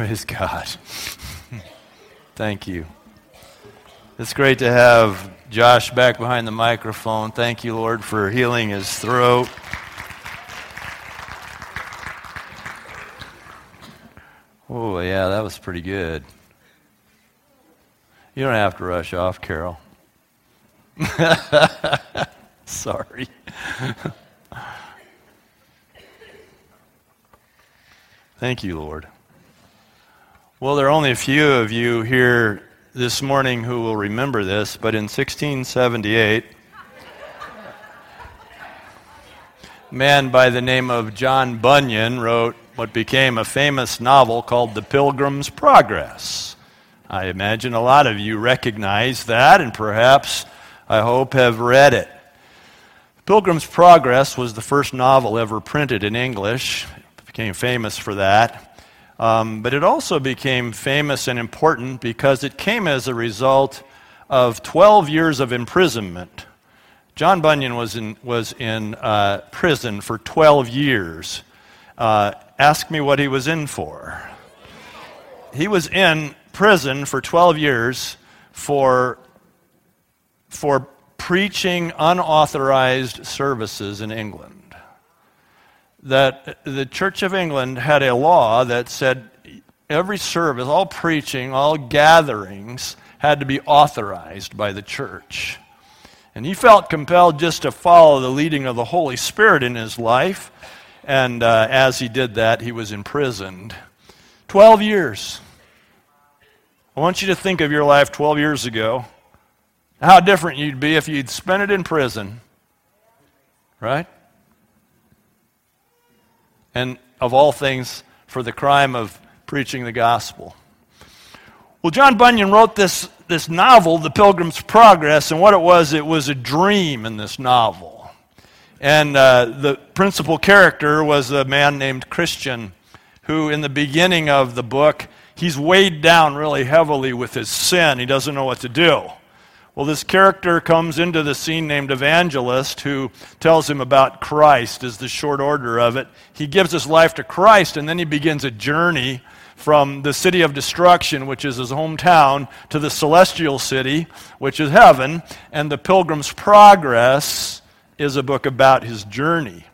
Praise God. Thank you. It's great to have Josh back behind the microphone. Thank you, Lord, for healing his throat. Oh, yeah, that was pretty good. You don't have to rush off, Carol. Sorry. Thank you, Lord. Well, there are only a few of you here this morning who will remember this, but in 1678, a man by the name of John Bunyan wrote what became a famous novel called The Pilgrim's Progress. I imagine a lot of you recognize that and perhaps, I hope, have read it. Pilgrim's Progress was the first novel ever printed in English. It became famous for that. Um, but it also became famous and important because it came as a result of 12 years of imprisonment. John Bunyan was in, was in uh, prison for 12 years. Uh, ask me what he was in for. He was in prison for 12 years for, for preaching unauthorized services in England. That the Church of England had a law that said every service, all preaching, all gatherings had to be authorized by the church. And he felt compelled just to follow the leading of the Holy Spirit in his life. And uh, as he did that, he was imprisoned. 12 years. I want you to think of your life 12 years ago. How different you'd be if you'd spent it in prison. Right? And of all things, for the crime of preaching the gospel. Well, John Bunyan wrote this, this novel, The Pilgrim's Progress, and what it was, it was a dream in this novel. And uh, the principal character was a man named Christian, who, in the beginning of the book, he's weighed down really heavily with his sin. He doesn't know what to do. Well, this character comes into the scene named Evangelist, who tells him about Christ, is the short order of it. He gives his life to Christ, and then he begins a journey from the city of destruction, which is his hometown, to the celestial city, which is heaven. And the Pilgrim's Progress is a book about his journey.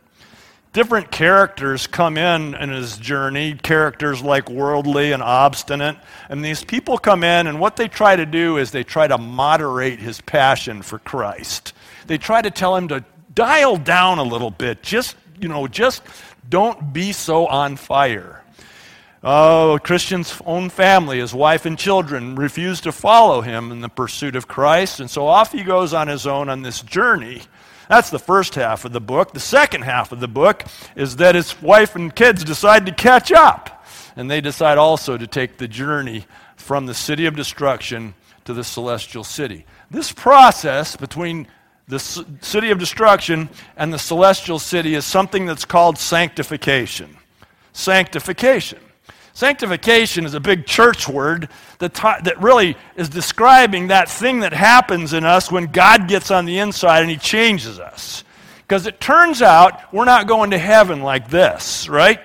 Different characters come in in his journey, characters like worldly and obstinate. And these people come in, and what they try to do is they try to moderate his passion for Christ. They try to tell him to dial down a little bit. Just, you know, just don't be so on fire. Oh, Christian's own family, his wife and children, refuse to follow him in the pursuit of Christ, and so off he goes on his own on this journey. That's the first half of the book. The second half of the book is that his wife and kids decide to catch up, and they decide also to take the journey from the city of destruction to the celestial city. This process between the city of destruction and the celestial city is something that's called sanctification. Sanctification. Sanctification is a big church word that, ta- that really is describing that thing that happens in us when God gets on the inside and He changes us. Because it turns out we're not going to heaven like this, right?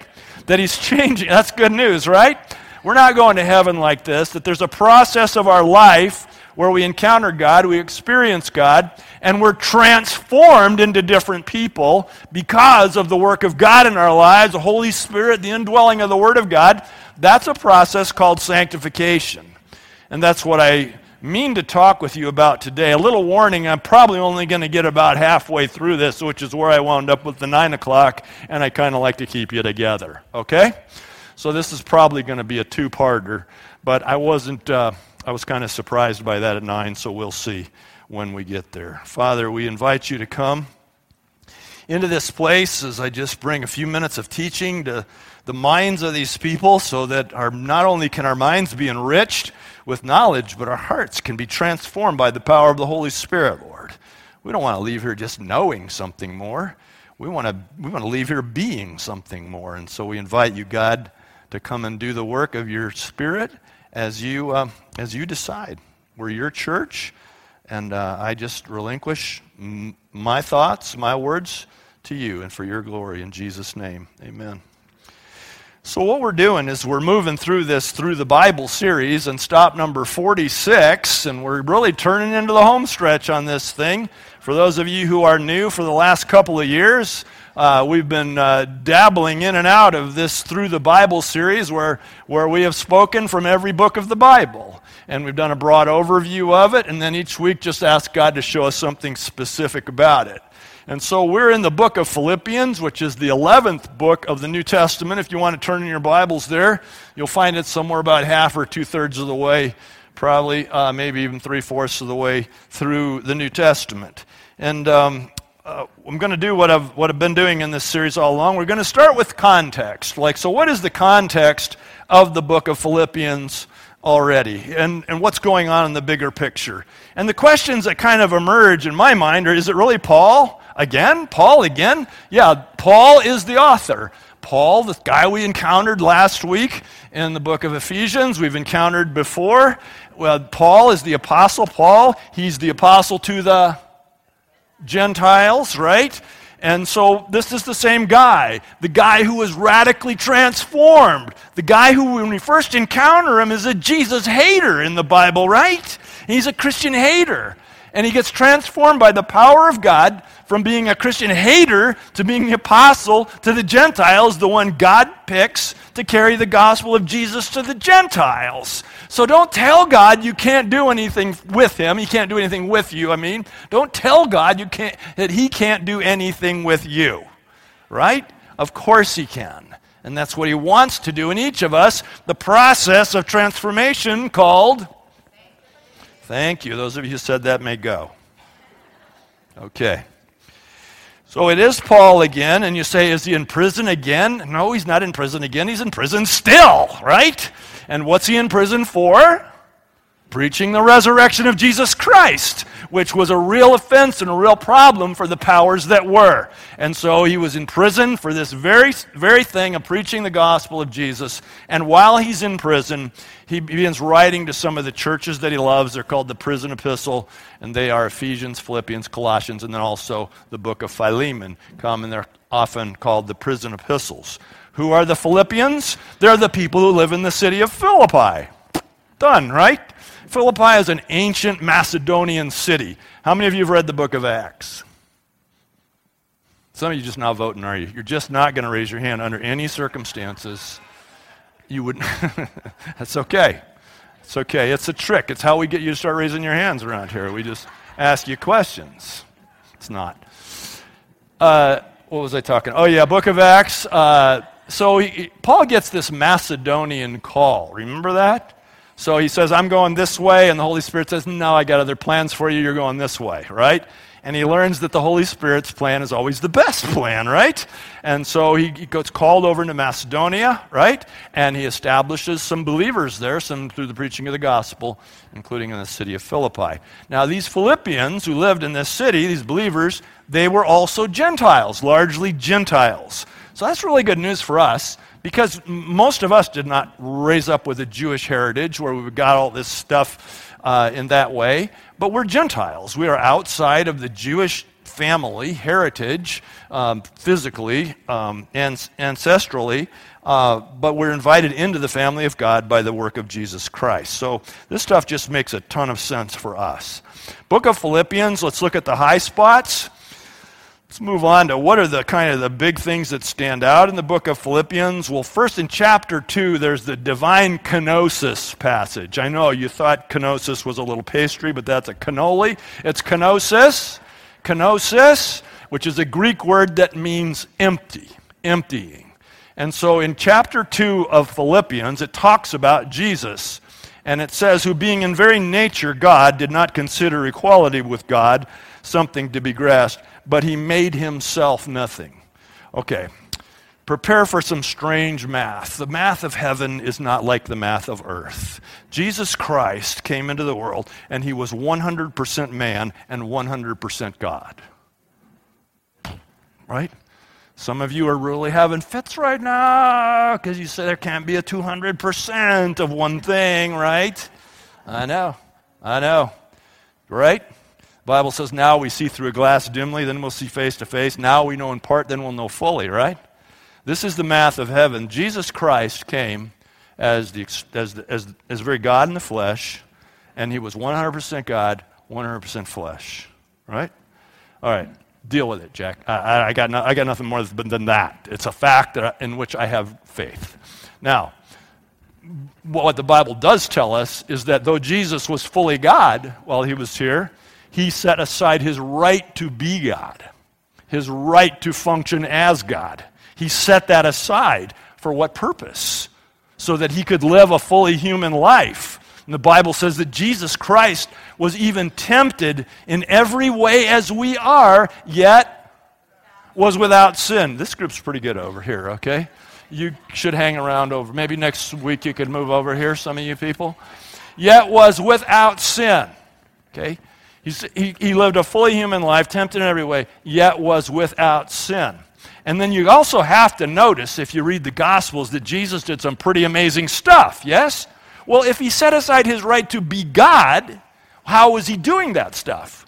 That He's changing. That's good news, right? We're not going to heaven like this, that there's a process of our life where we encounter God, we experience God, and we're transformed into different people because of the work of God in our lives, the Holy Spirit, the indwelling of the Word of God. That's a process called sanctification. And that's what I mean to talk with you about today. A little warning I'm probably only going to get about halfway through this, which is where I wound up with the 9 o'clock, and I kind of like to keep you together. Okay? So this is probably going to be a two parter, but I wasn't, uh, I was kind of surprised by that at 9, so we'll see when we get there. Father, we invite you to come into this place as I just bring a few minutes of teaching to the minds of these people so that our, not only can our minds be enriched with knowledge, but our hearts can be transformed by the power of the Holy Spirit, Lord. We don't want to leave here just knowing something more. We want to, we want to leave here being something more. And so we invite you, God, to come and do the work of your Spirit as you, uh, as you decide. We're your church, and uh, I just relinquish m- my thoughts, my words to you, and for your glory. In Jesus' name, amen. So, what we're doing is we're moving through this through the Bible series and stop number 46, and we're really turning into the home stretch on this thing. For those of you who are new for the last couple of years, uh, we've been uh, dabbling in and out of this through the Bible series where, where we have spoken from every book of the Bible. And we've done a broad overview of it, and then each week just ask God to show us something specific about it. And so we're in the book of Philippians, which is the 11th book of the New Testament. If you want to turn in your Bibles there, you'll find it somewhere about half or two thirds of the way, probably, uh, maybe even three fourths of the way through the New Testament. And um, uh, I'm going to do what I've, what I've been doing in this series all along. We're going to start with context. Like, so what is the context of the book of Philippians already? And, and what's going on in the bigger picture? And the questions that kind of emerge in my mind are is it really Paul? Again? Paul again? Yeah, Paul is the author. Paul, the guy we encountered last week in the book of Ephesians, we've encountered before. Well, Paul is the apostle. Paul, he's the apostle to the Gentiles, right? And so this is the same guy, the guy who was radically transformed, the guy who, when we first encounter him, is a Jesus hater in the Bible, right? He's a Christian hater. And he gets transformed by the power of God from being a Christian hater to being the apostle to the Gentiles, the one God picks to carry the gospel of Jesus to the Gentiles. So don't tell God you can't do anything with him. He can't do anything with you, I mean. Don't tell God you can't, that he can't do anything with you. Right? Of course he can. And that's what he wants to do in each of us the process of transformation called. Thank you. Those of you who said that may go. Okay. So it is Paul again, and you say, is he in prison again? No, he's not in prison again. He's in prison still, right? And what's he in prison for? Preaching the resurrection of Jesus Christ, which was a real offense and a real problem for the powers that were. And so he was in prison for this very, very thing of preaching the gospel of Jesus. And while he's in prison, he begins writing to some of the churches that he loves. They're called the prison epistle, and they are Ephesians, Philippians, Colossians, and then also the book of Philemon come, and they're often called the prison epistles. Who are the Philippians? They're the people who live in the city of Philippi. Done, right? Philippi is an ancient Macedonian city. How many of you have read the book of Acts? Some of you just not voting, are you? You're just not going to raise your hand under any circumstances. You wouldn't. That's okay. It's okay. It's a trick. It's how we get you to start raising your hands around here. We just ask you questions. It's not. Uh, what was I talking? Oh yeah, Book of Acts. Uh, so he, Paul gets this Macedonian call. Remember that? So he says, I'm going this way, and the Holy Spirit says, No, I got other plans for you. You're going this way, right? And he learns that the Holy Spirit's plan is always the best plan, right? And so he, gets called over to Macedonia, right? And he establishes some believers there, some through the preaching of the gospel, including in the city of Philippi. Now, these Philippians who lived in this city, these believers, they were also Gentiles, largely Gentiles. So that's really good news for us because most of us did not raise up with a Jewish heritage where we got all this stuff uh, in that way, but we're Gentiles. We are outside of the Jewish family heritage, um, physically um, and ancestrally, uh, but we're invited into the family of God by the work of Jesus Christ. So this stuff just makes a ton of sense for us. Book of Philippians, let's look at the high spots. Let's move on to what are the kind of the big things that stand out in the book of Philippians. Well, first in chapter 2, there's the divine kenosis passage. I know you thought kenosis was a little pastry, but that's a cannoli. It's kenosis, kenosis, which is a Greek word that means empty, emptying. And so in chapter 2 of Philippians, it talks about Jesus. And it says, Who being in very nature God, did not consider equality with God something to be grasped but he made himself nothing. Okay, prepare for some strange math. The math of heaven is not like the math of earth. Jesus Christ came into the world and he was 100% man and 100% God. Right? Some of you are really having fits right now because you say there can't be a 200% of one thing, right? I know. I know. Right? Bible says now we see through a glass dimly, then we'll see face to face. Now we know in part, then we'll know fully, right? This is the math of heaven. Jesus Christ came as, the, as, the, as, as very God in the flesh, and he was 100% God, 100% flesh. Right? All right. Deal with it, Jack. I, I, got, no, I got nothing more than that. It's a fact I, in which I have faith. Now, what the Bible does tell us is that though Jesus was fully God while he was here, he set aside his right to be God, his right to function as God. He set that aside for what purpose? So that he could live a fully human life. And the Bible says that Jesus Christ was even tempted in every way as we are, yet was without sin. This group's pretty good over here, okay? You should hang around over. Maybe next week you could move over here, some of you people. Yet was without sin, okay? He's, he, he lived a fully human life, tempted in every way, yet was without sin. And then you also have to notice, if you read the Gospels, that Jesus did some pretty amazing stuff, yes? Well, if he set aside his right to be God, how was he doing that stuff?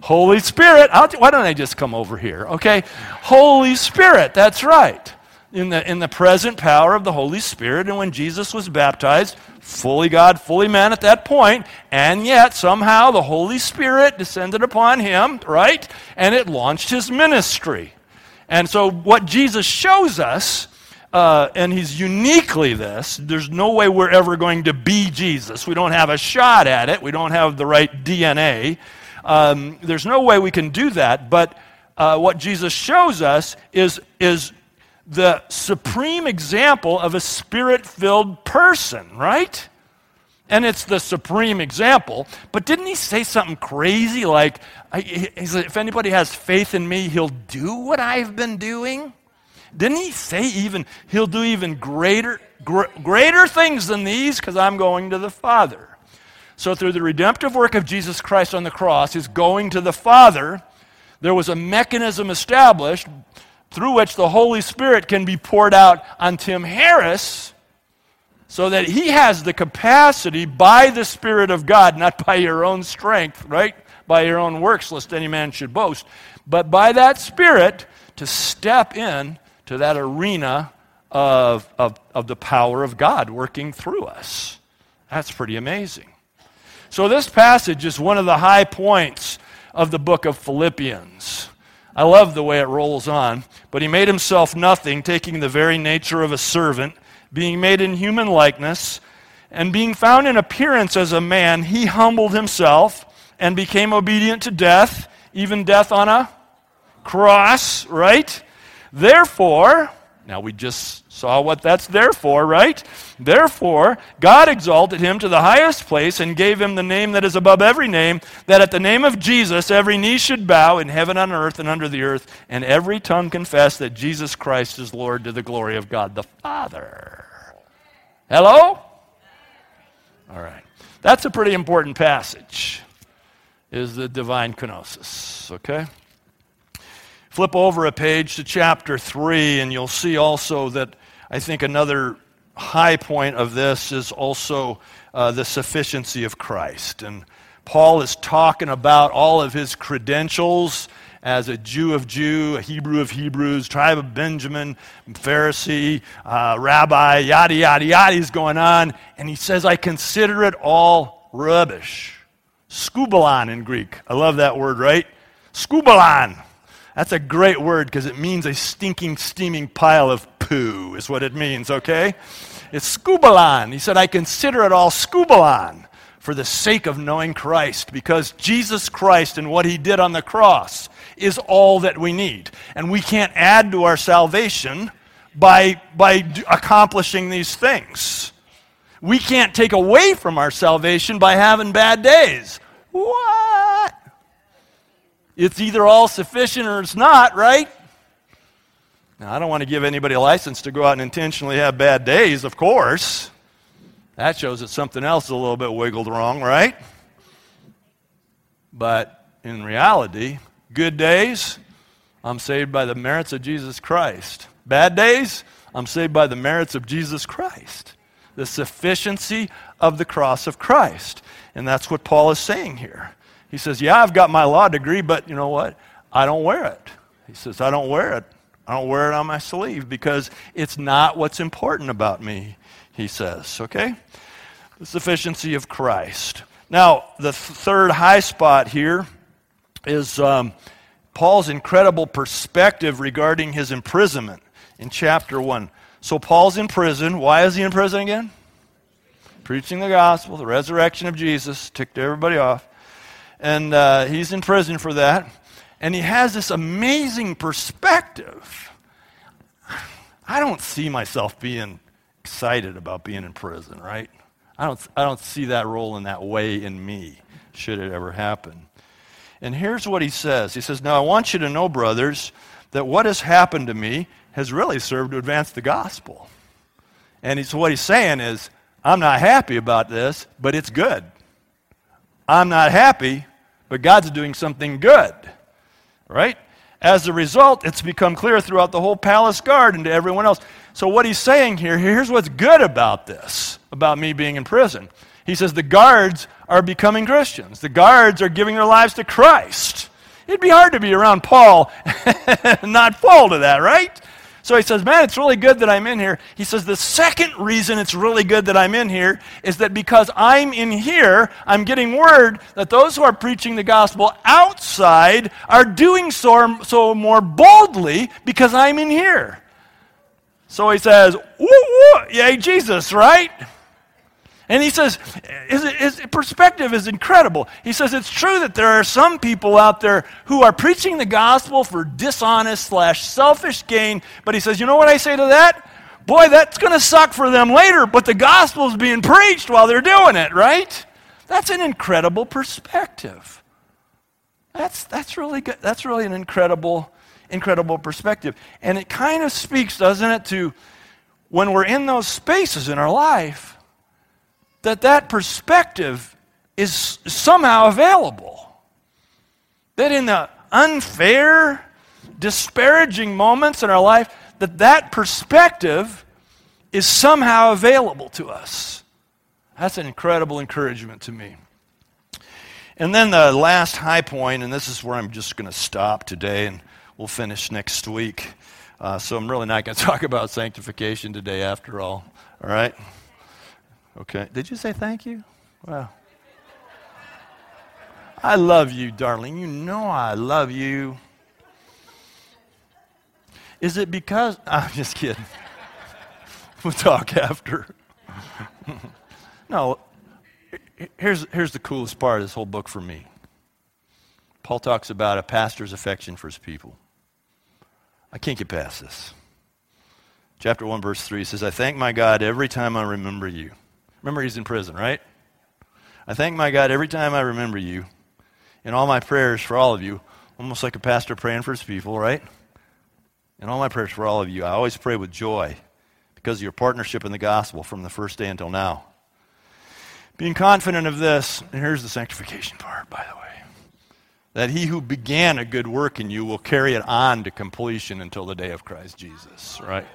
Holy Spirit. why don't I just come over here, okay? Holy Spirit, that's right. In the, in the present power of the Holy Spirit, and when Jesus was baptized, fully God, fully man at that point, and yet somehow the Holy Spirit descended upon him, right? And it launched his ministry. And so, what Jesus shows us, uh, and he's uniquely this, there's no way we're ever going to be Jesus. We don't have a shot at it, we don't have the right DNA. Um, there's no way we can do that, but uh, what Jesus shows us is, is the supreme example of a spirit filled person, right? And it's the supreme example. But didn't he say something crazy like, if anybody has faith in me, he'll do what I've been doing? Didn't he say even, he'll do even greater, gr- greater things than these because I'm going to the Father? So, through the redemptive work of Jesus Christ on the cross, his going to the Father, there was a mechanism established through which the Holy Spirit can be poured out on Tim Harris so that he has the capacity by the Spirit of God, not by your own strength, right? By your own works, lest any man should boast, but by that Spirit to step in to that arena of, of, of the power of God working through us. That's pretty amazing. So, this passage is one of the high points of the book of Philippians. I love the way it rolls on. But he made himself nothing, taking the very nature of a servant, being made in human likeness, and being found in appearance as a man, he humbled himself and became obedient to death, even death on a cross, right? Therefore, now we just Saw what that's there for, right? Therefore, God exalted him to the highest place and gave him the name that is above every name, that at the name of Jesus every knee should bow in heaven and earth and under the earth, and every tongue confess that Jesus Christ is Lord to the glory of God the Father. Hello? All right. That's a pretty important passage. Is the divine kenosis, okay? Flip over a page to chapter 3, and you'll see also that I think another high point of this is also uh, the sufficiency of Christ. And Paul is talking about all of his credentials as a Jew of Jew, a Hebrew of Hebrews, tribe of Benjamin, Pharisee, uh, rabbi, yada, yada, yada. He's going on. And he says, I consider it all rubbish. Skubalon in Greek. I love that word, right? Skubalon. That's a great word because it means a stinking, steaming pile of poo, is what it means, okay? It's skubalon. He said, I consider it all skubalon for the sake of knowing Christ, because Jesus Christ and what he did on the cross is all that we need. And we can't add to our salvation by, by accomplishing these things. We can't take away from our salvation by having bad days. What? It's either all sufficient or it's not, right? Now, I don't want to give anybody a license to go out and intentionally have bad days, of course. That shows that something else is a little bit wiggled wrong, right? But in reality, good days, I'm saved by the merits of Jesus Christ. Bad days, I'm saved by the merits of Jesus Christ. The sufficiency of the cross of Christ. And that's what Paul is saying here. He says, Yeah, I've got my law degree, but you know what? I don't wear it. He says, I don't wear it I don't wear it on my sleeve because it's not what's important about me, he says. Okay? The sufficiency of Christ. Now, the third high spot here is um, Paul's incredible perspective regarding his imprisonment in chapter 1. So, Paul's in prison. Why is he in prison again? Preaching the gospel, the resurrection of Jesus, ticked everybody off. And uh, he's in prison for that. And he has this amazing perspective. I don't see myself being excited about being in prison, right? I don't, I don't see that role in that way in me, should it ever happen. And here's what he says He says, Now I want you to know, brothers, that what has happened to me has really served to advance the gospel. And he's, what he's saying is, I'm not happy about this, but it's good. I'm not happy, but God's doing something good. Right? As a result, it's become clear throughout the whole palace guard and to everyone else. So, what he's saying here, here's what's good about this, about me being in prison. He says the guards are becoming Christians, the guards are giving their lives to Christ. It'd be hard to be around Paul and not fall to that, right? So he says, Man, it's really good that I'm in here. He says, The second reason it's really good that I'm in here is that because I'm in here, I'm getting word that those who are preaching the gospel outside are doing so, so more boldly because I'm in here. So he says, Woo, woo, yay, Jesus, right? And he says, his, his, perspective is incredible. He says, it's true that there are some people out there who are preaching the gospel for dishonest slash selfish gain. But he says, you know what I say to that? Boy, that's going to suck for them later, but the gospel is being preached while they're doing it, right? That's an incredible perspective. That's, that's, really good. that's really an incredible, incredible perspective. And it kind of speaks, doesn't it, to when we're in those spaces in our life that that perspective is somehow available. That in the unfair, disparaging moments in our life, that that perspective is somehow available to us. That's an incredible encouragement to me. And then the last high point, and this is where I'm just going to stop today, and we'll finish next week. Uh, so I'm really not going to talk about sanctification today after all. All right? Okay. Did you say thank you? Well, I love you, darling. You know I love you. Is it because. I'm just kidding. we'll talk after. no, here's, here's the coolest part of this whole book for me. Paul talks about a pastor's affection for his people. I can't get past this. Chapter 1, verse 3 says, I thank my God every time I remember you. Remember, he's in prison, right? I thank my God every time I remember you in all my prayers for all of you, almost like a pastor praying for his people, right? In all my prayers for all of you, I always pray with joy because of your partnership in the gospel from the first day until now. Being confident of this, and here's the sanctification part, by the way that he who began a good work in you will carry it on to completion until the day of Christ Jesus, right?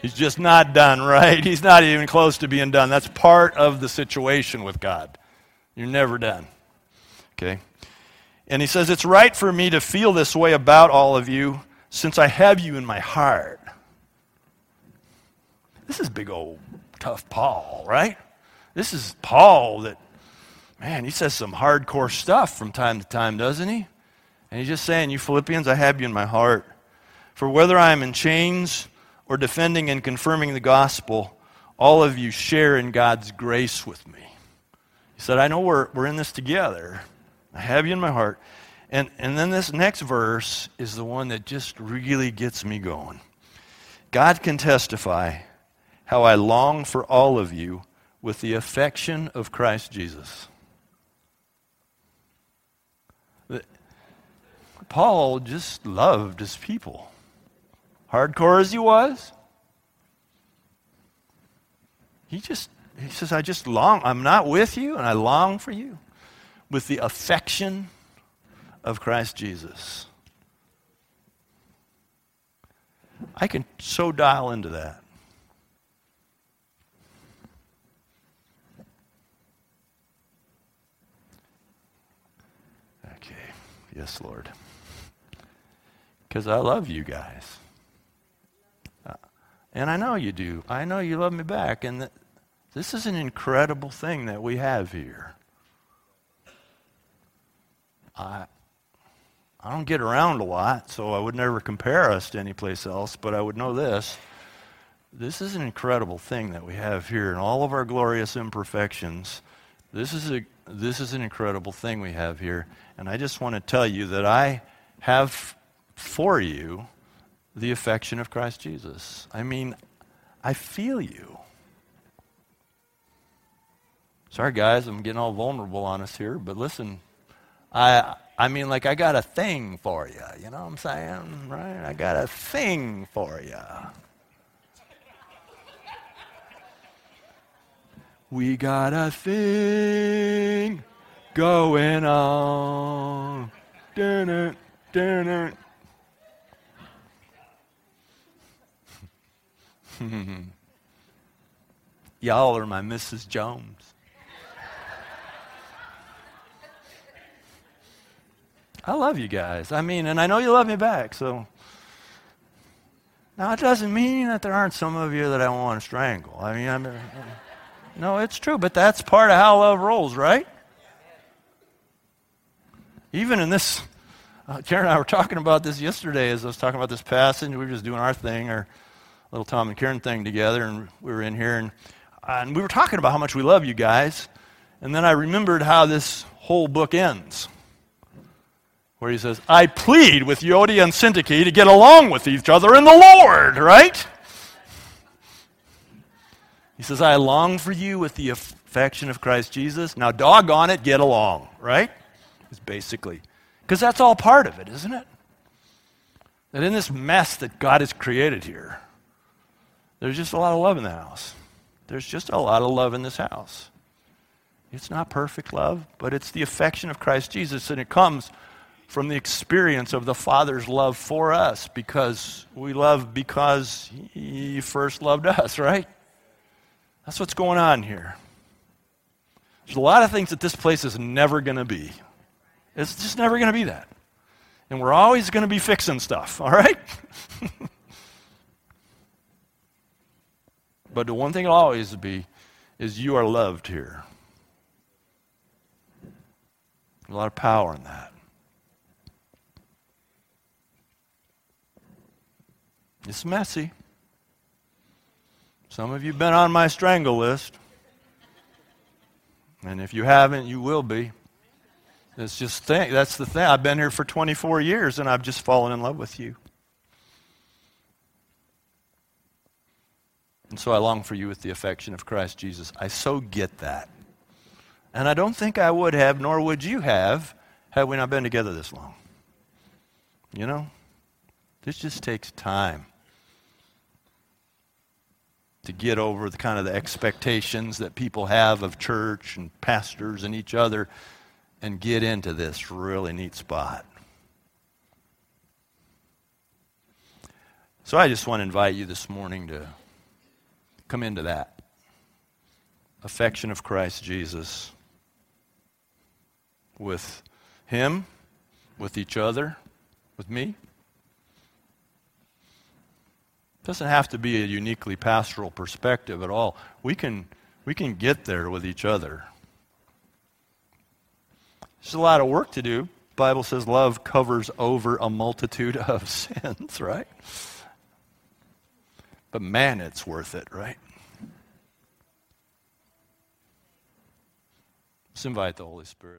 He's just not done, right? He's not even close to being done. That's part of the situation with God. You're never done. Okay? And he says, It's right for me to feel this way about all of you since I have you in my heart. This is big old tough Paul, right? This is Paul that, man, he says some hardcore stuff from time to time, doesn't he? And he's just saying, You Philippians, I have you in my heart. For whether I am in chains, or defending and confirming the gospel, all of you share in God's grace with me. He said, I know we're, we're in this together. I have you in my heart. And, and then this next verse is the one that just really gets me going. God can testify how I long for all of you with the affection of Christ Jesus. Paul just loved his people hardcore as he was, he just he says, I just long, I'm not with you, and I long for you with the affection of Christ Jesus. I can so dial into that. Okay. Yes, Lord. Because I love you guys. And I know you do. I know you love me back. And th- this is an incredible thing that we have here. I, I don't get around a lot, so I would never compare us to any place else, but I would know this. This is an incredible thing that we have here in all of our glorious imperfections. This is, a, this is an incredible thing we have here. And I just want to tell you that I have for you the affection of Christ Jesus. I mean, I feel you. Sorry, guys, I'm getting all vulnerable on us here, but listen, I, I mean, like, I got a thing for you. You know what I'm saying? Right? I got a thing for you. We got a thing going on. Dun it, dun it. Y'all are my Mrs. Jones. I love you guys. I mean, and I know you love me back, so. Now, it doesn't mean that there aren't some of you that I want to strangle. I mean, I'm, no, it's true, but that's part of how love rolls, right? Even in this, uh, Karen and I were talking about this yesterday as I was talking about this passage. We were just doing our thing, our little Tom and Karen thing together, and we were in here, and, and we were talking about how much we love you guys. And then I remembered how this whole book ends where he says, I plead with Euodia and Syntyche to get along with each other in the Lord, right? He says, I long for you with the affection of Christ Jesus. Now, doggone it, get along, right? It's basically. Because that's all part of it, isn't it? That in this mess that God has created here, there's just a lot of love in the house. There's just a lot of love in this house. It's not perfect love, but it's the affection of Christ Jesus, and it comes from the experience of the Father's love for us because we love because He first loved us, right? That's what's going on here. There's a lot of things that this place is never going to be. It's just never going to be that. And we're always going to be fixing stuff, all right? but the one thing it'll always be is you are loved here. A lot of power in that. It's messy. Some of you have been on my strangle list. And if you haven't, you will be. It's just thing, that's the thing. I've been here for 24 years and I've just fallen in love with you. And so I long for you with the affection of Christ Jesus. I so get that. And I don't think I would have, nor would you have, had we not been together this long. You know? This just takes time to get over the kind of the expectations that people have of church and pastors and each other and get into this really neat spot. So I just want to invite you this morning to come into that affection of Christ Jesus with Him, with each other, with me doesn't have to be a uniquely pastoral perspective at all. We can, we can get there with each other. There's a lot of work to do. The Bible says love covers over a multitude of sins, right? But man, it's worth it, right? Let's invite the Holy Spirit.